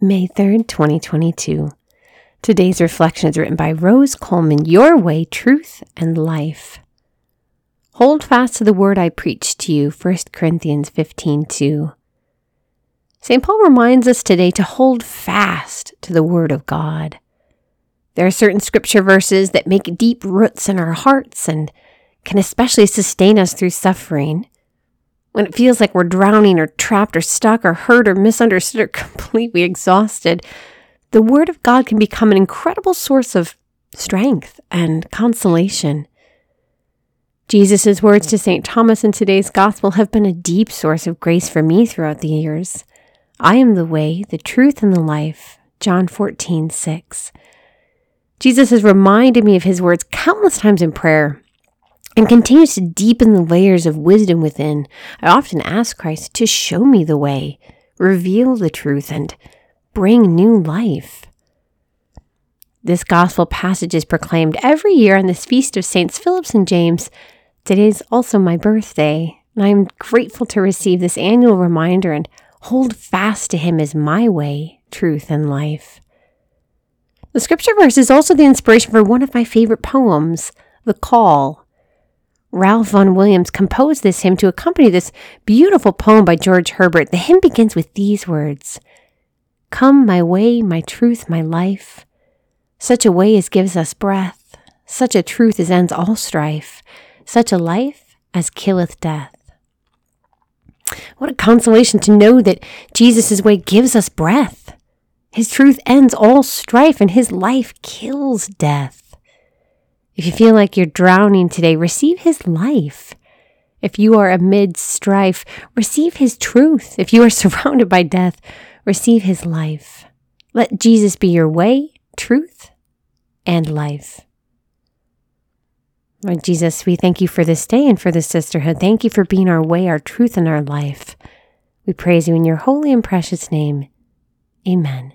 May 3rd, 2022. Today's reflection is written by Rose Coleman Your Way, Truth, and Life. Hold fast to the word I preached to you, 1 Corinthians 15 2. St. Paul reminds us today to hold fast to the word of God. There are certain scripture verses that make deep roots in our hearts and can especially sustain us through suffering when it feels like we're drowning or trapped or stuck or hurt or misunderstood or completely exhausted, the Word of God can become an incredible source of strength and consolation. Jesus' words to St. Thomas in today's Gospel have been a deep source of grace for me throughout the years. I am the way, the truth, and the life. John 14, 6. Jesus has reminded me of his words countless times in prayer and continues to deepen the layers of wisdom within, I often ask Christ to show me the way, reveal the truth, and bring new life. This gospel passage is proclaimed every year on this feast of Saints Philip and James. Today is also my birthday, and I am grateful to receive this annual reminder and hold fast to Him as my way, truth, and life. The scripture verse is also the inspiration for one of my favorite poems, The Call. Ralph Vaughan Williams composed this hymn to accompany this beautiful poem by George Herbert. The hymn begins with these words Come, my way, my truth, my life. Such a way as gives us breath, such a truth as ends all strife, such a life as killeth death. What a consolation to know that Jesus' way gives us breath. His truth ends all strife, and his life kills death. If you feel like you're drowning today, receive His life. If you are amid strife, receive His truth. If you are surrounded by death, receive His life. Let Jesus be your way, truth, and life. Lord Jesus, we thank you for this day and for this sisterhood. Thank you for being our way, our truth, and our life. We praise you in your holy and precious name. Amen.